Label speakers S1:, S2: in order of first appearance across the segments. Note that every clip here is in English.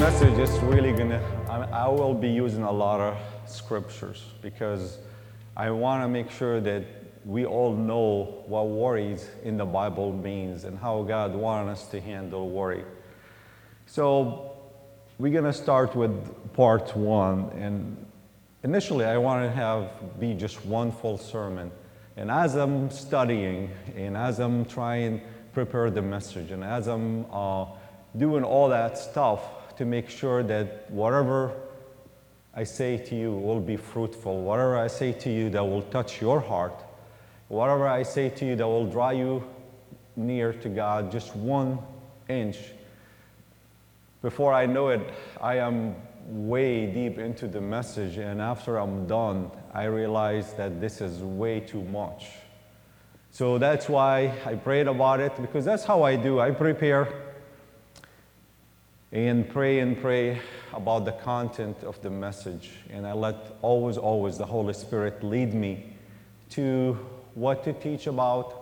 S1: message is really gonna, I, I will be using a lot of scriptures because I want to make sure that we all know what worries in the Bible means and how God wants us to handle worry. So we're gonna start with part one, and initially I want to have be just one full sermon. And as I'm studying and as I'm trying to prepare the message and as I'm uh, doing all that stuff to make sure that whatever I say to you will be fruitful, whatever I say to you that will touch your heart, whatever I say to you that will draw you near to God, just one inch. Before I know it, I am way deep into the message, and after I'm done, I realize that this is way too much. So that's why I prayed about it, because that's how I do. I prepare and pray and pray about the content of the message, and I let always, always the Holy Spirit lead me to what to teach about.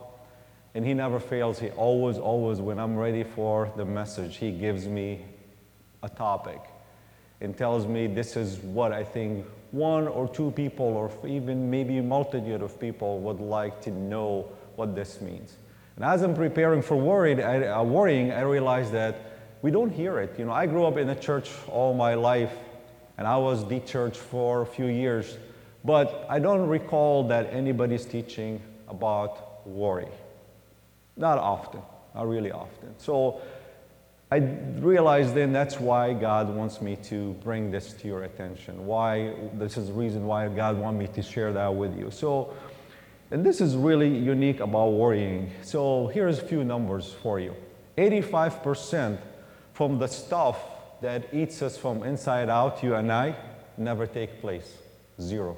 S1: And He never fails. He always, always, when I'm ready for the message, He gives me a topic and tells me this is what I think one or two people, or even maybe a multitude of people, would like to know what this means. And as I'm preparing for worried, I, uh, worrying, I realized that we don't hear it. You know, I grew up in a church all my life, and I was the church for a few years, but I don't recall that anybody's teaching about worry. Not often, not really often. So I realized then that's why God wants me to bring this to your attention. Why, this is the reason why God wants me to share that with you. So, and this is really unique about worrying. So here's a few numbers for you. 85% from the stuff that eats us from inside out, you and I, never take place. Zero.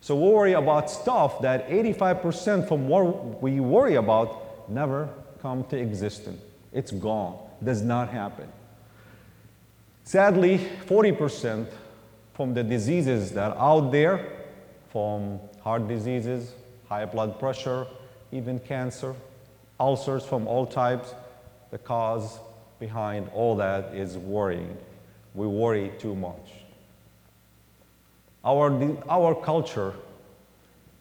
S1: So we worry about stuff that 85% from what we worry about never come to existence. It's gone does not happen. Sadly, 40% from the diseases that are out there, from heart diseases, high blood pressure, even cancer, ulcers from all types, the cause behind all that is worrying. We worry too much. Our, our culture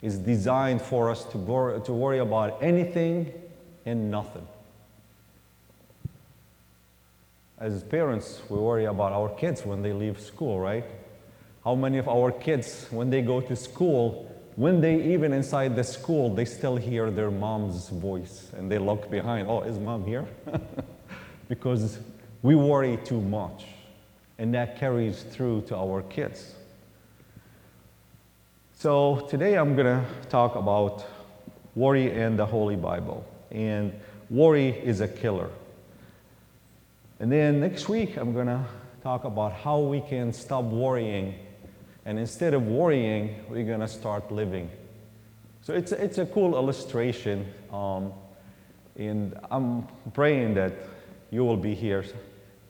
S1: is designed for us to, to worry about anything and nothing. as parents, we worry about our kids when they leave school, right? How many of our kids, when they go to school, when they even inside the school, they still hear their mom's voice and they look behind, oh, is mom here? because we worry too much and that carries through to our kids. So today I'm going to talk about worry and the Holy Bible. And worry is a killer. And then next week, I'm going to talk about how we can stop worrying. And instead of worrying, we're going to start living. So it's, it's a cool illustration. Um, and I'm praying that you will be here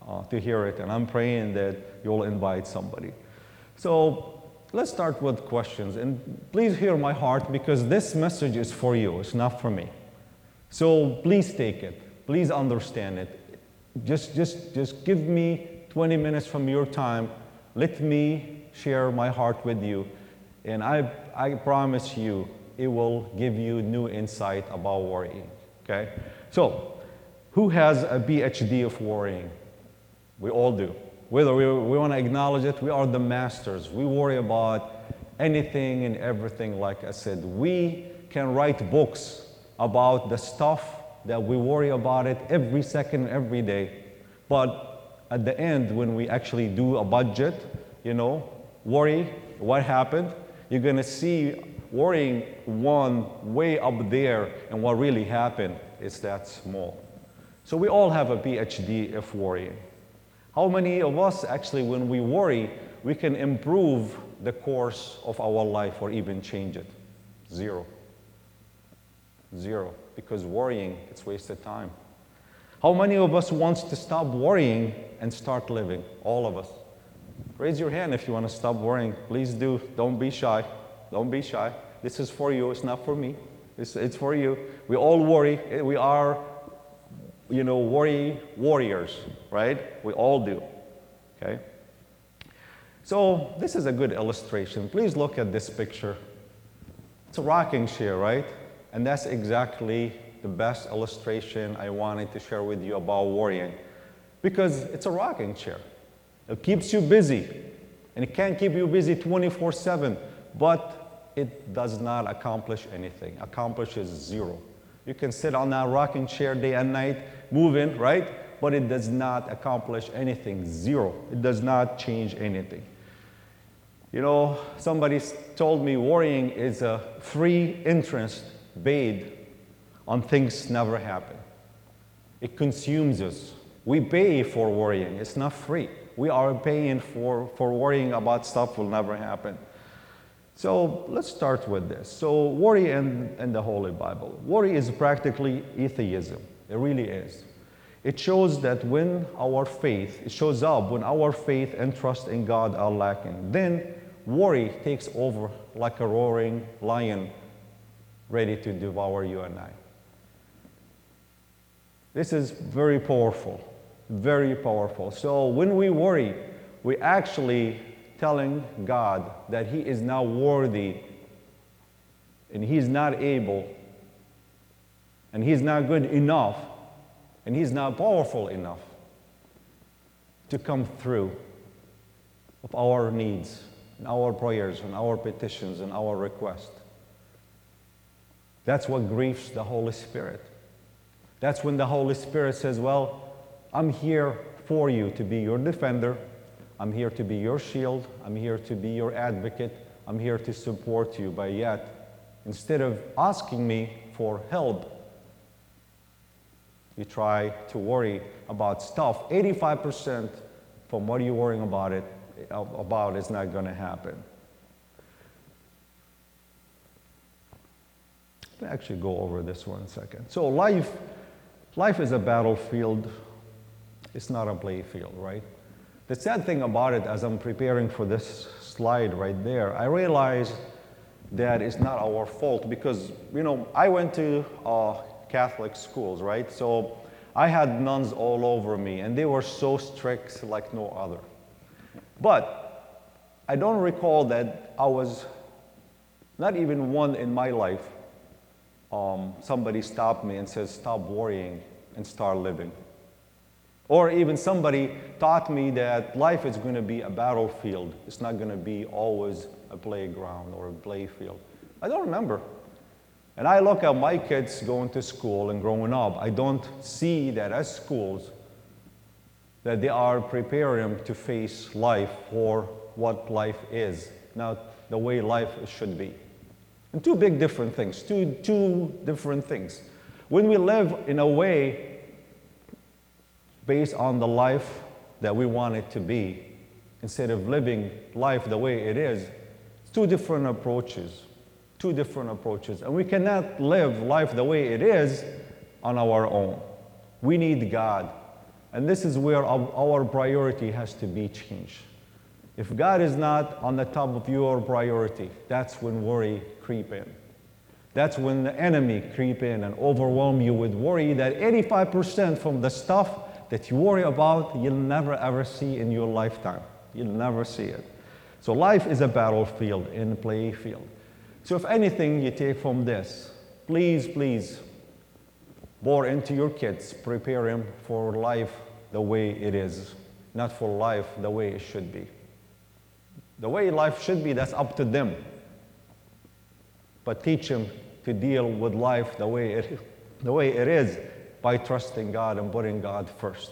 S1: uh, to hear it. And I'm praying that you'll invite somebody. So let's start with questions. And please hear my heart because this message is for you, it's not for me. So please take it. Please understand it. Just, just, just give me 20 minutes from your time. Let me share my heart with you. And I, I promise you, it will give you new insight about worrying. Okay? So, who has a PhD of worrying? We all do. Whether we, we want to acknowledge it, we are the masters. We worry about anything and everything, like I said. We can write books about the stuff that we worry about it every second, every day. But at the end, when we actually do a budget, you know, worry what happened, you're going to see worrying one way up there, and what really happened is that small. So we all have a PhD of worrying. How many of us actually, when we worry, we can improve the course of our life or even change it? Zero. Zero because worrying, it's wasted time. How many of us wants to stop worrying and start living? All of us. Raise your hand if you want to stop worrying. Please do. Don't be shy. Don't be shy. This is for you. It's not for me. It's, it's for you. We all worry. We are, you know, worry warriors, right? We all do. Okay? So this is a good illustration. Please look at this picture. It's a rocking chair, right? And that's exactly the best illustration I wanted to share with you about worrying. Because it's a rocking chair. It keeps you busy. And it can keep you busy 24 7, but it does not accomplish anything. Accomplishes zero. You can sit on that rocking chair day and night, moving, right? But it does not accomplish anything. Zero. It does not change anything. You know, somebody told me worrying is a free interest paid on things never happen. It consumes us. We pay for worrying, it's not free. We are paying for, for worrying about stuff will never happen. So let's start with this. So, worry in, in the Holy Bible. Worry is practically atheism. It really is. It shows that when our faith, it shows up when our faith and trust in God are lacking. Then worry takes over like a roaring lion ready to devour you and I. This is very powerful, very powerful. So when we worry, we're actually telling God that He is not worthy and He's not able and He's not good enough and He's not powerful enough to come through of our needs and our prayers and our petitions and our requests. That's what grieves the Holy Spirit. That's when the Holy Spirit says, Well, I'm here for you to be your defender. I'm here to be your shield. I'm here to be your advocate. I'm here to support you. But yet, instead of asking me for help, you try to worry about stuff. 85% from what you're worrying about it about is not going to happen. Let me actually go over this one second. So life, life is a battlefield. It's not a playfield, right? The sad thing about it, as I'm preparing for this slide right there, I realized that it's not our fault because, you know, I went to uh, Catholic schools, right? So I had nuns all over me, and they were so strict like no other. But I don't recall that I was, not even one in my life, um, somebody stopped me and said, Stop worrying and start living. Or even somebody taught me that life is going to be a battlefield. It's not going to be always a playground or a playfield. I don't remember. And I look at my kids going to school and growing up. I don't see that as schools that they are preparing to face life for what life is, not the way life should be. And two big different things, two, two different things. When we live in a way based on the life that we want it to be, instead of living life the way it is, it is, two different approaches. Two different approaches. And we cannot live life the way it is on our own. We need God and this is where our priority has to be changed. If God is not on the top of your priority, that's when worry creep in. That's when the enemy creep in and overwhelm you with worry that 85% from the stuff that you worry about, you'll never ever see in your lifetime. You'll never see it. So life is a battlefield in a play field. So if anything you take from this, please, please bore into your kids, prepare them for life the way it is, not for life the way it should be. The way life should be, that's up to them. But teach them to deal with life the way it, the way it is by trusting God and putting God first.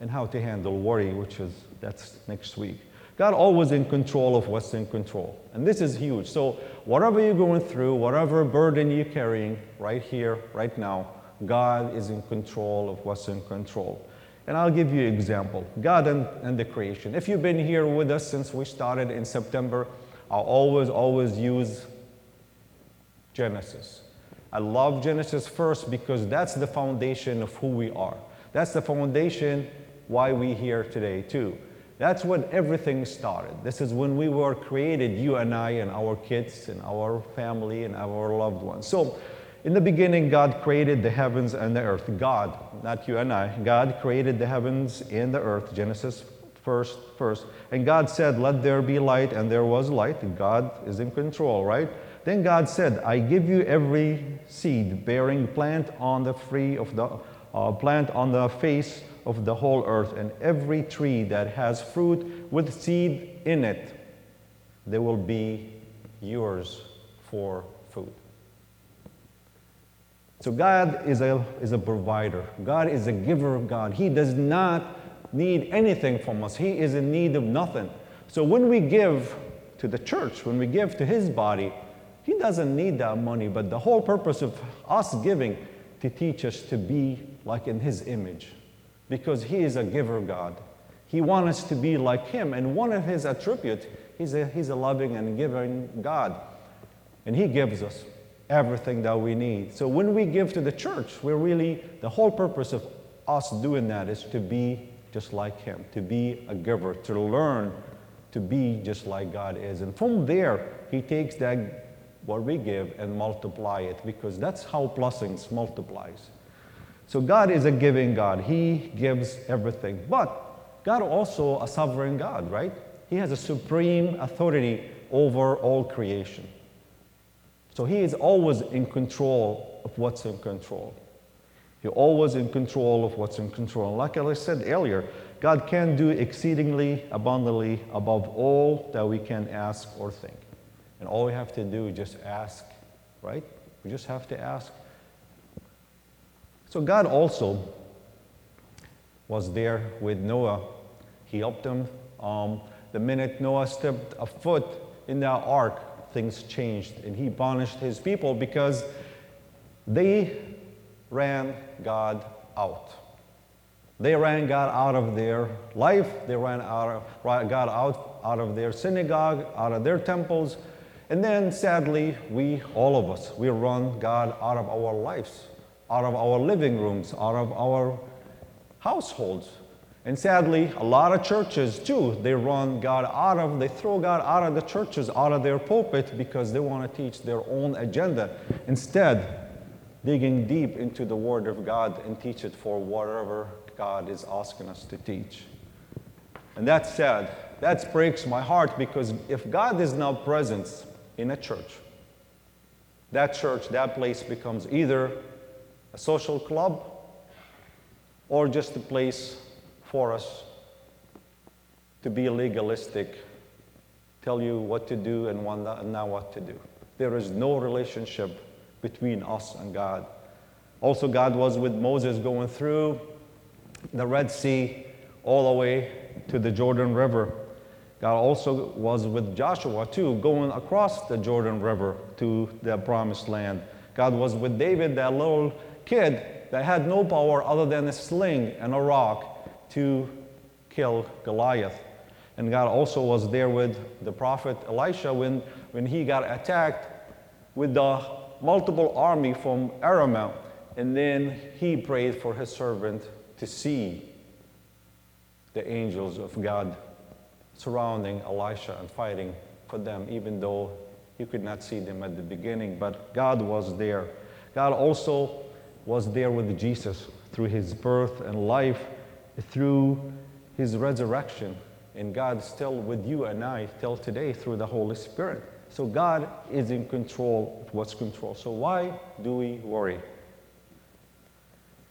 S1: And how to handle worry, which is that's next week. God always in control of what's in control. And this is huge. So whatever you're going through, whatever burden you're carrying right here, right now, God is in control of what's in control. And I'll give you an example God and, and the creation. If you've been here with us since we started in September, I'll always, always use Genesis. I love Genesis first because that's the foundation of who we are. That's the foundation why we here today too. That's when everything started. This is when we were created, you and I, and our kids, and our family, and our loved ones. So, In the beginning, God created the heavens and the earth. God, not you and I, God created the heavens and the earth. Genesis first, first. And God said, Let there be light, and there was light. And God is in control, right? Then God said, I give you every seed bearing plant on the free of the uh, plant on the face of the whole earth, and every tree that has fruit with seed in it, they will be yours for food. So God is a, is a provider. God is a giver of God. He does not need anything from us. He is in need of nothing. So when we give to the church, when we give to his body, he doesn't need that money, but the whole purpose of us giving to teach us to be like in his image because he is a giver God. He wants us to be like him, and one of his attributes, he's a, he's a loving and giving God. And he gives us everything that we need. So when we give to the church, we're really, the whole purpose of us doing that is to be just like him, to be a giver, to learn to be just like God is. And from there, he takes that what we give and multiply it because that's how blessings multiplies. So God is a giving God. He gives everything. But God also a sovereign God, right? He has a supreme authority over all creation. So he is always in control of what's in control. He's always in control of what's in control. Like I said earlier, God can do exceedingly abundantly above all that we can ask or think. And all we have to do is just ask, right? We just have to ask. So God also was there with Noah. He helped him. Um, the minute Noah stepped a foot in that ark, things changed. And he punished his people because they ran God out. They ran God out of their life. They ran out of, God out, out of their synagogue, out of their temples. And then sadly, we, all of us, we run God out of our lives out of our living rooms, out of our households. And sadly, a lot of churches too, they run God out of, they throw God out of the churches, out of their pulpit because they want to teach their own agenda. Instead, digging deep into the Word of God and teach it for whatever God is asking us to teach. And that's sad. That breaks my heart because if God is not present in a church, that church, that place becomes either a social club, or just a place for us to be legalistic, tell you what to do and now what to do. There is no relationship between us and God. Also, God was with Moses going through the Red Sea all the way to the Jordan River. God also was with Joshua too, going across the Jordan River to the promised land. God was with David, that little kid that had no power other than a sling and a rock to kill Goliath. And God also was there with the prophet Elisha when, when he got attacked with the multiple army from Aram. And then he prayed for his servant to see the angels of God surrounding Elisha and fighting for them, even though you could not see them at the beginning. But God was there. God also was there with Jesus through his birth and life, through his resurrection. And God's still with you and I till today through the Holy Spirit. So God is in control what's control. So why do we worry?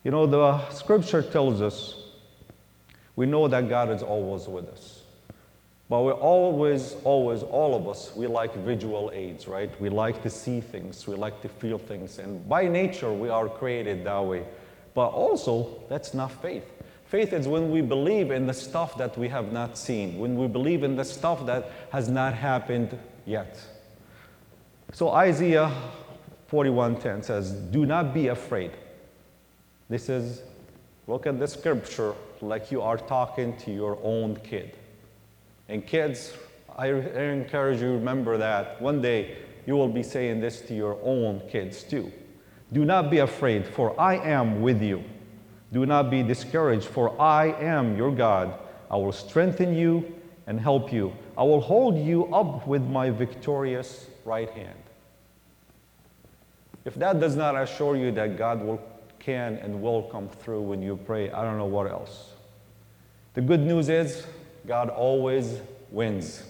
S1: You know, the scripture tells us we know that God is always with us. But we're always, always, all of us, we like visual aids, right? We like to see things, we like to feel things. And by nature, we are created that way. But also, that's not faith. Faith is when we believe in the stuff that we have not seen, when we believe in the stuff that has not happened yet. So Isaiah 41:10 says, "Do not be afraid." This is look at the scripture like you are talking to your own kid. And kids, I, encourage you remember that one day you will be saying this to your own kids too. Do not be afraid, for I am with you. Do not be discouraged, for I am your God. I will strengthen you and help you. I will hold you up with my victorious right hand. If that does not assure you that God will, can and will come through when you pray, I don't know what else. The good news is God always wins.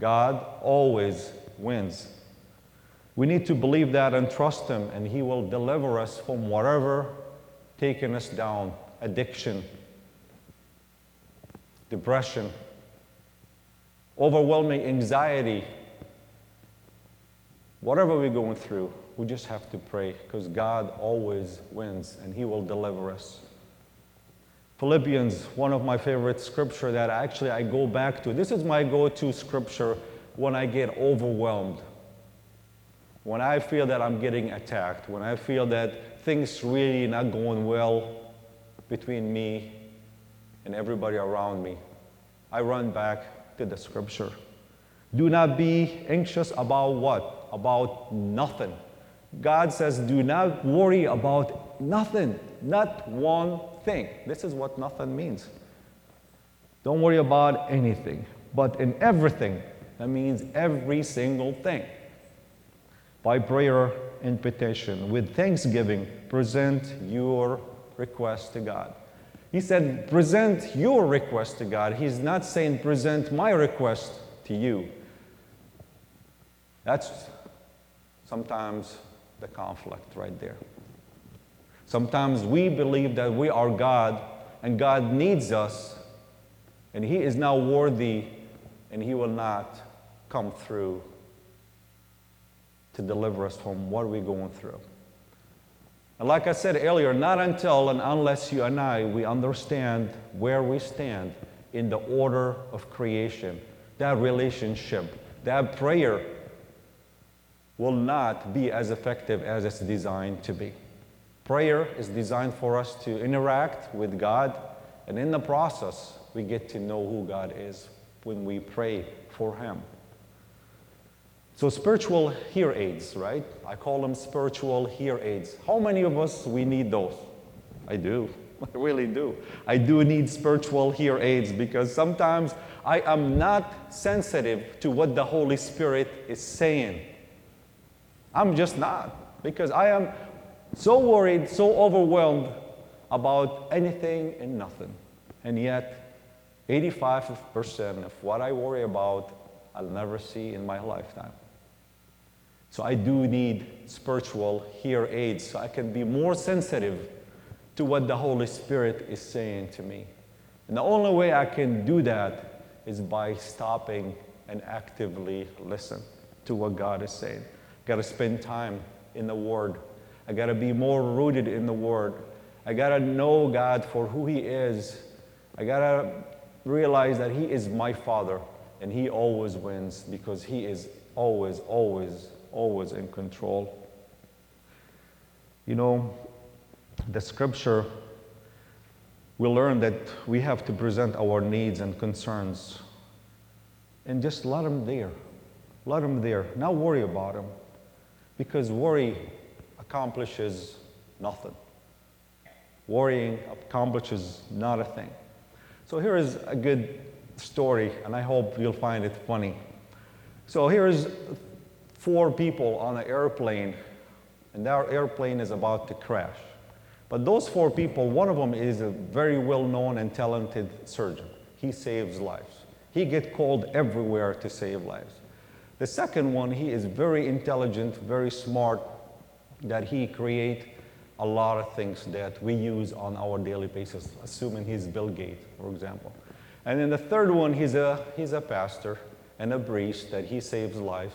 S1: God always wins. We need to believe that and trust Him, and He will deliver us from whatever taking us down addiction, depression, overwhelming anxiety. Whatever we're going through, we just have to pray because God always wins and He will deliver us. Philippians, one of my favorite scripture that actually I go back to. This is my go-to scripture when I get overwhelmed. When I feel that I'm getting attacked, when I feel that things really not going well between me and everybody around me, I run back to the scripture. Do not be anxious about what? About nothing. God says, do not worry about nothing, not one thing. This is what nothing means. Don't worry about anything, but in everything, that means every single thing. By prayer and petition, with thanksgiving, present your request to God. He said, present your request to God. He's not saying, present my request to you. That's sometimes the conflict right there. Sometimes we believe that we are God and God needs us and He is now worthy and He will not come through to deliver us from what we're going through. And like I said earlier, not until and unless you and I we understand where we stand in the order of creation, that relationship, that prayer will not be as effective as it's designed to be. Prayer is designed for us to interact with God, and in the process, we get to know who God is when we pray for Him. So spiritual hear aids, right? I call them spiritual hear aids. How many of us we need those? I do. I really do. I do need spiritual hear aids because sometimes I am not sensitive to what the Holy Spirit is saying. I'm just not because I am so worried, so overwhelmed about anything and nothing. And yet, 85% of what I worry about, I'll never see in my lifetime. So I do need spiritual hear aids so I can be more sensitive to what the Holy Spirit is saying to me. And the only way I can do that is by stopping and actively listen to what God is saying. Got to spend time in the Word. I got to be more rooted in the Word. I got to know God for who He is. I got to realize that He is my Father and He always wins because He is always, always always in control. You know, the scripture, we learn that we have to present our needs and concerns and just let them there. Let them there. Not worry about them because worry accomplishes nothing. Worrying accomplishes not a thing. So here is a good story, and I hope you'll find it funny. So here is four people on an airplane, and that airplane is about to crash. But those four people, one of them is a very well-known and talented surgeon. He saves lives. He gets called everywhere to save lives. The second one, he is very intelligent, very smart, that he create a lot of things that we use on our daily basis, assuming he's Bill Gates, for example. And then the third one, he's a, he's a pastor and a priest that he saves lives.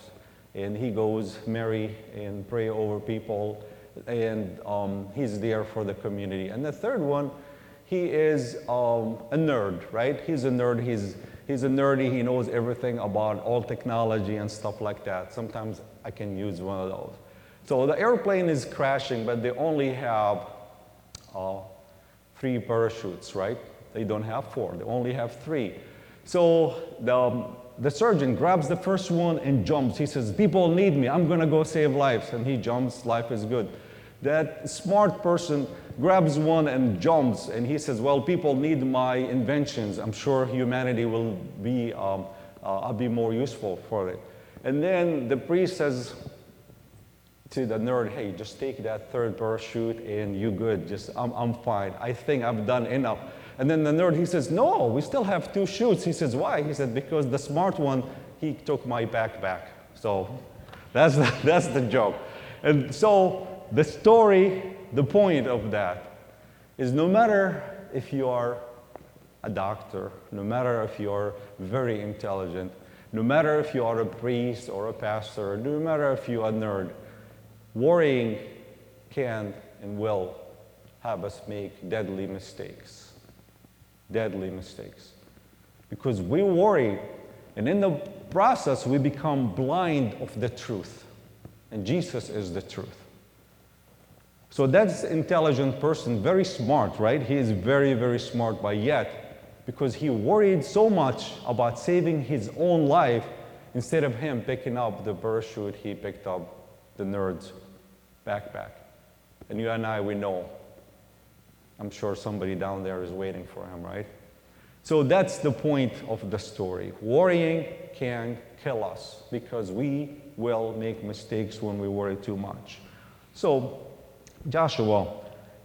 S1: And he goes marry and pray over people. And um, he's there for the community. And the third one he is um, a nerd right? He's a nerd. He's he's a nerdy. He knows everything about all technology and stuff like that. Sometimes i can use one of those so the airplane is crashing but they only have uh, three parachutes right they don't have four they only have three so the the surgeon grabs the first one and jumps. He says, People need me. I'm to go save lives. And he jumps. Life is good. That smart person grabs one and jumps. And he says, Well, people need my inventions. I'm sure humanity will be, um, uh, I'll be more useful for it. And then the priest says, to the nerd, hey, just take that third parachute and you good. Just, I'm, I'm fine. I think I've done enough. And then the nerd, he says, no, we still have two chutes. He says, why? He said, because the smart one, he took my backpack. So that's the, that's the joke. And so the story, the point of that is no matter if you are a doctor, no matter if you are very intelligent, no matter if you are a priest or a pastor, no matter if you are a nerd, worrying can and will have us make deadly mistakes. Deadly mistakes. Because we worry, and in the process, we become blind of the truth. And Jesus is the truth. So that's intelligent person, very smart, right? He is very, very smart, but yet because he worried so much about saving his own life, instead of him picking up the parachute, he picked up the nerd's backpack. And you and I, we know. I'm sure somebody down there is waiting for him, right? So that's the point of the story. Worrying can kill us because we will make mistakes when we worry too much. So, Joshua,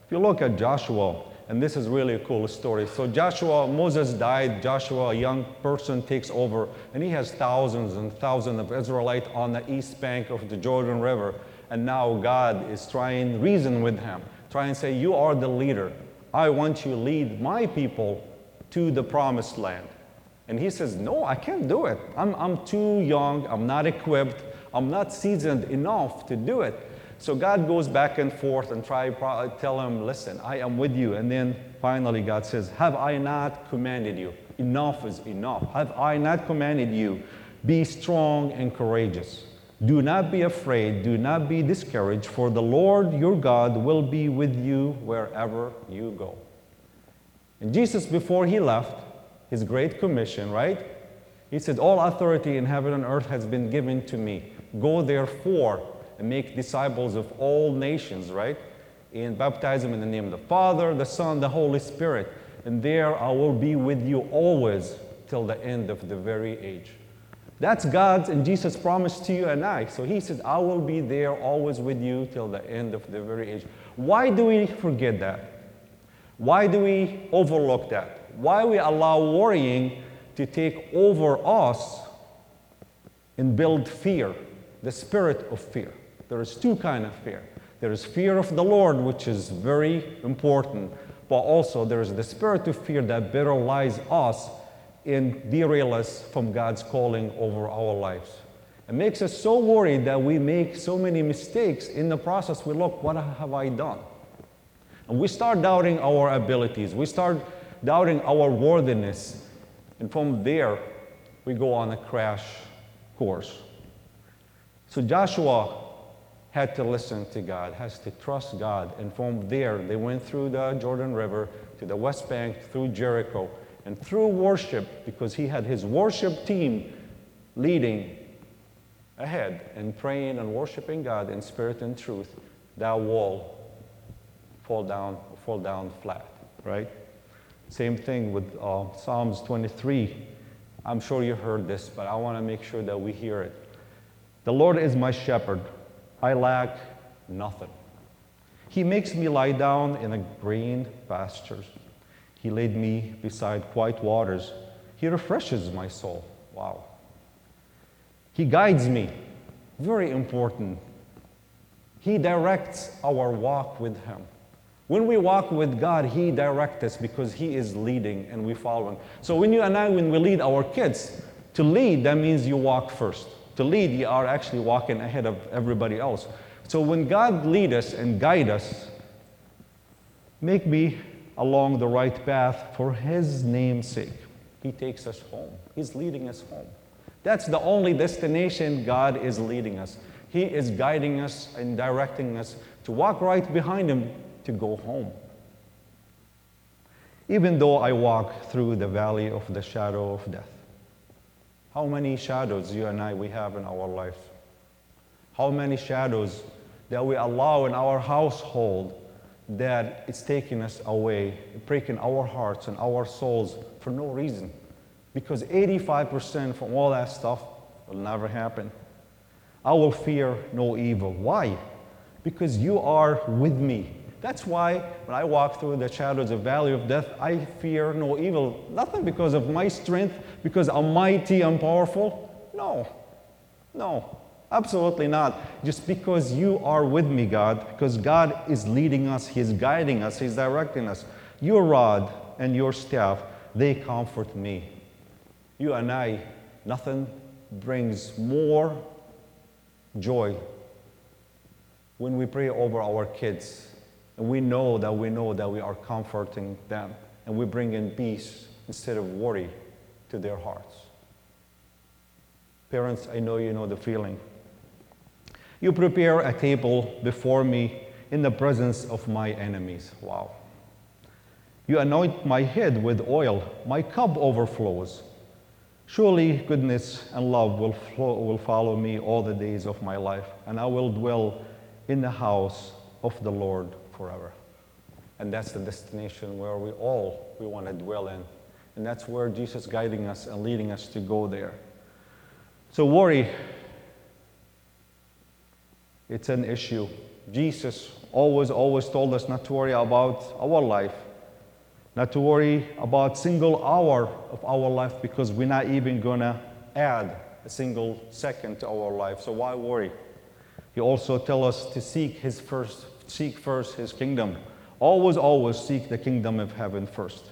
S1: if you look at Joshua, and this is really a cool story. So Joshua, Moses died, Joshua, a young person, takes over, and he has thousands and thousands of Israelites on the east bank of the Jordan River. And now God is trying reason with him, trying to say, You are the leader. I want you to lead my people to the promised land. And he says, No, I can't do it. I'm, I'm too young, I'm not equipped, I'm not seasoned enough to do it. So God goes back and forth and try tell him, listen, I am with you. And then finally God says, have I not commanded you? Enough is enough. Have I not commanded you? Be strong and courageous. Do not be afraid. Do not be discouraged, for the Lord your God will be with you wherever you go. And Jesus, before he left, his great commission, right? He said, All authority in heaven and earth has been given to me. Go therefore and make disciples of all nations, right? And baptize them in the name of the Father, the Son, the Holy Spirit. And there I will be with you always till the end of the very age. That's God's and Jesus' promise to you and I. So he says, I will be there always with you till the end of the very age. Why do we forget that? Why do we overlook that? Why we allow worrying to take over us and build fear, the spirit of fear? There is two kind of fear. There is fear of the Lord, which is very important, but also there is the spirit of fear that paralyzes us and derail us from God's calling over our lives. It makes us so worried that we make so many mistakes. In the process, we look, what have I done? And we start doubting our abilities. We start doubting our worthiness. And from there, we go on a crash course. So Joshua had to listen to God, has to trust God. And from there, they went through the Jordan River to the West Bank, through Jericho, and through worship, because he had his worship team leading ahead and praying and worshiping God in spirit and truth, that wall fall down, fall down flat, right? Same thing with uh, Psalms 23. I'm sure you heard this, but I want to make sure that we hear it. The Lord is my shepherd. I lack nothing. He makes me lie down in a green pastures. He laid me beside quiet waters. He refreshes my soul. Wow. He guides me. Very important. He directs our walk with Him. When we walk with God, He directs us because He is leading and we following. So when you and I, when we lead our kids, to lead, that means you walk first to lead, you are actually walking ahead of everybody else. So when God lead us and guide us, make me along the right path for His name's sake. He takes us home. He's leading us home. That's the only destination God is leading us. He is guiding us and directing us to walk right behind Him to go home. Even though I walk through the valley of the shadow of death, how many shadows you and I we have in our life? How many shadows that we allow in our household that it's taking us away, breaking our hearts and our souls for no reason. Because 85% from all that stuff will never happen. I will fear no evil. Why? because you are with me. That's why when I walk through the shadows of valley of death, I fear no evil. Nothing because of my strength, because I'm mighty and powerful. No, no, absolutely not. Just because you are with me, God, because God is leading us, He's guiding us, He's directing us. Your rod and your staff, they comfort me. You and I, nothing brings more joy when we pray over our kids and we know that we know that we are comforting them and we bring in peace instead of worry to their hearts. Parents, I know you know the feeling. You prepare a table before me in the presence of my enemies. Wow. You anoint my head with oil, my cup overflows. Surely goodness and love will, flow, will follow me all the days of my life, and I will dwell in the house of the Lord forever. And that's the destination where we all we want to dwell in. And that's where Jesus guiding us and leading us to go there. So worry, it's an issue. Jesus always, always told us not to worry about our life, not to worry about single hour of our life because we're not even gonna add a single second to our life. So why worry? He also tell us to seek his first, seek first his kingdom. Always, always seek the kingdom of heaven first.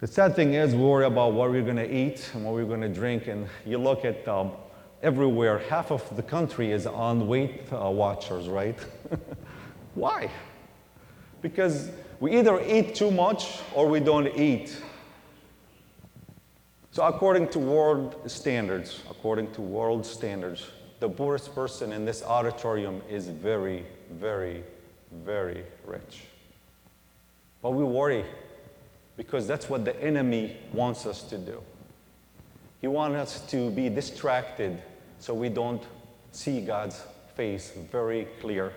S1: The sad thing is, we worry about what we're going to eat and what we're going to drink. And you look at um, everywhere, half of the country is on Weight uh, Watchers, right? Why? Because we either eat too much or we don't eat. So, according to world standards, according to world standards, the poorest person in this auditorium is very, very, very rich. But we worry because that's what the enemy wants us to do. He wants us to be distracted so we don't see God's face very clear.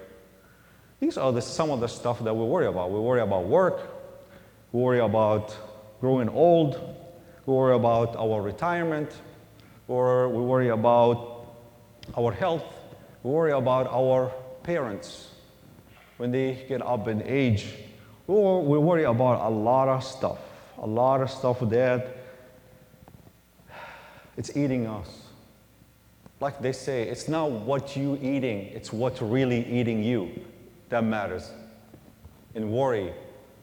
S1: These are the, some of the stuff that we worry about. We worry about work, we worry about growing old, we worry about our retirement, or we worry about our health, we worry about our parents when they get up in age, or we worry about a lot of stuff, a lot of stuff that it's eating us. Like they say, it's not what you eating, it's what's really eating you that matters. In worry,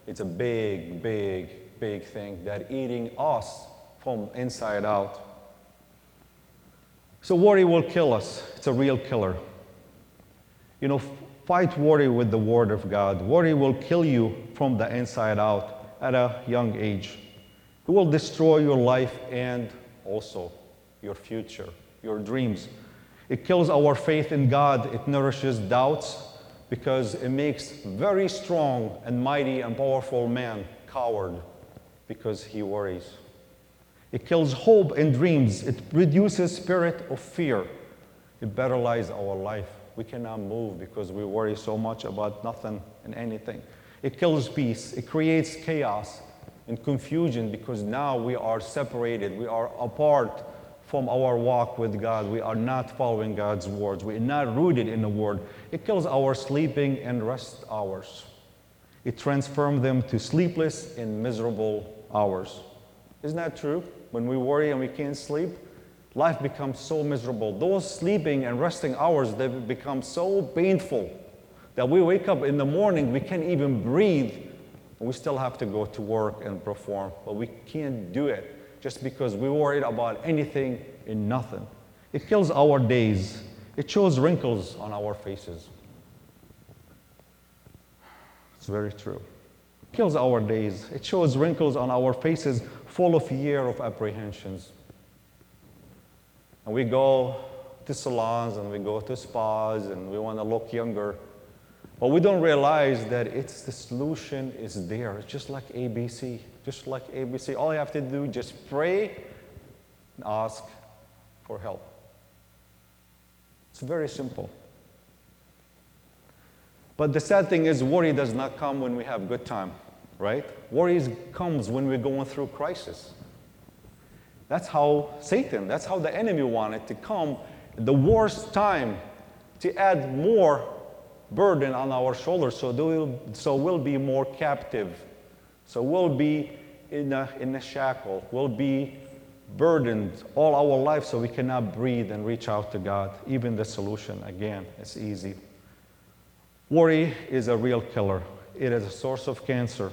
S1: it's a big, big, big thing that eating us from inside out. So, worry will kill us. It's a real killer. You know, fight worry with the Word of God. Worry will kill you from the inside out at a young age. It will destroy your life and also your future, your dreams. It kills our faith in God. It nourishes doubts because it makes very strong and mighty and powerful man coward because he worries. It kills hope and dreams. It reduces spirit of fear. It paralyzes our life. We cannot move because we worry so much about nothing and anything. It kills peace. It creates chaos and confusion because now we are separated. We are apart from our walk with God. We are not following God's words. We are not rooted in the Word. It kills our sleeping and rest hours. It transforms them to sleepless and miserable hours. Isn't that true? when we worry and we can't sleep, life becomes so miserable. Those sleeping and resting hours, they become so painful that we wake up in the morning, we can't even breathe. We still have to go to work and perform, but we can't do it just because we worried about anything and nothing. It kills our days. It shows wrinkles on our faces. It's very true. It kills our days. It shows wrinkles on our faces full of year of apprehensions. And we go to salons and we go to spas and we want to look younger. But we don't realize that it's the solution is there. It's just like ABC. Just like ABC. All you have to do just pray and ask for help. It's very simple. But the sad thing is worry does not come when we have good time right? Worries comes when we're going through crisis. That's how Satan, that's how the enemy wanted to come the worst time to add more burden on our shoulders so, we'll, so we'll be more captive. So we'll be in a, in a shackle. We'll be burdened all our life so we cannot breathe and reach out to God. Even the solution, again, is easy. Worry is a real killer. It is a source of cancer.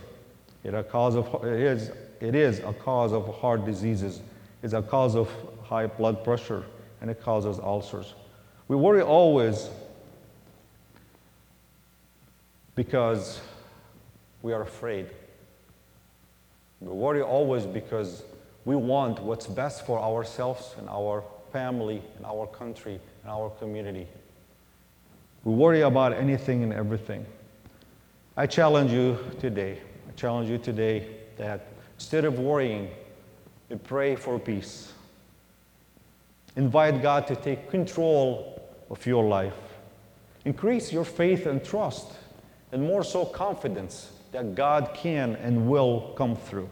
S1: It, a cause of, it, is, it is a cause of heart diseases. It's a cause of high blood pressure, and it causes ulcers. We worry always because we are afraid. We worry always because we want what's best for ourselves and our family and our country and our community. We worry about anything and everything. I challenge you today, I challenge you today that instead of worrying, you pray for peace. Invite God to take control of your life. Increase your faith and trust, and more so confidence that God can and will come through.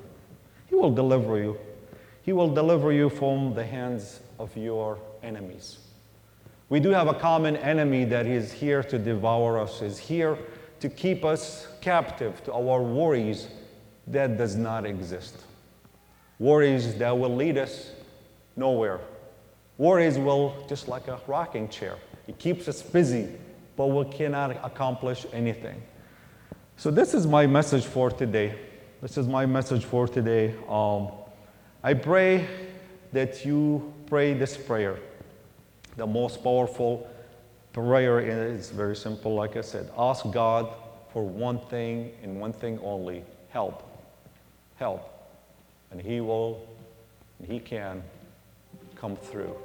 S1: He will deliver you. He will deliver you from the hands of your enemies. We do have a common enemy that is here to devour us, is here to keep us captive to our worries that does not exist. Worries that will lead us nowhere. Worries will, just like a rocking chair, it keeps us busy, but we cannot accomplish anything. So, this is my message for today. This is my message for today. Um, I pray that you pray this prayer. The most powerful prayer is very simple, like I said. Ask God for one thing and one thing only help. Help. And He will, and He can come through.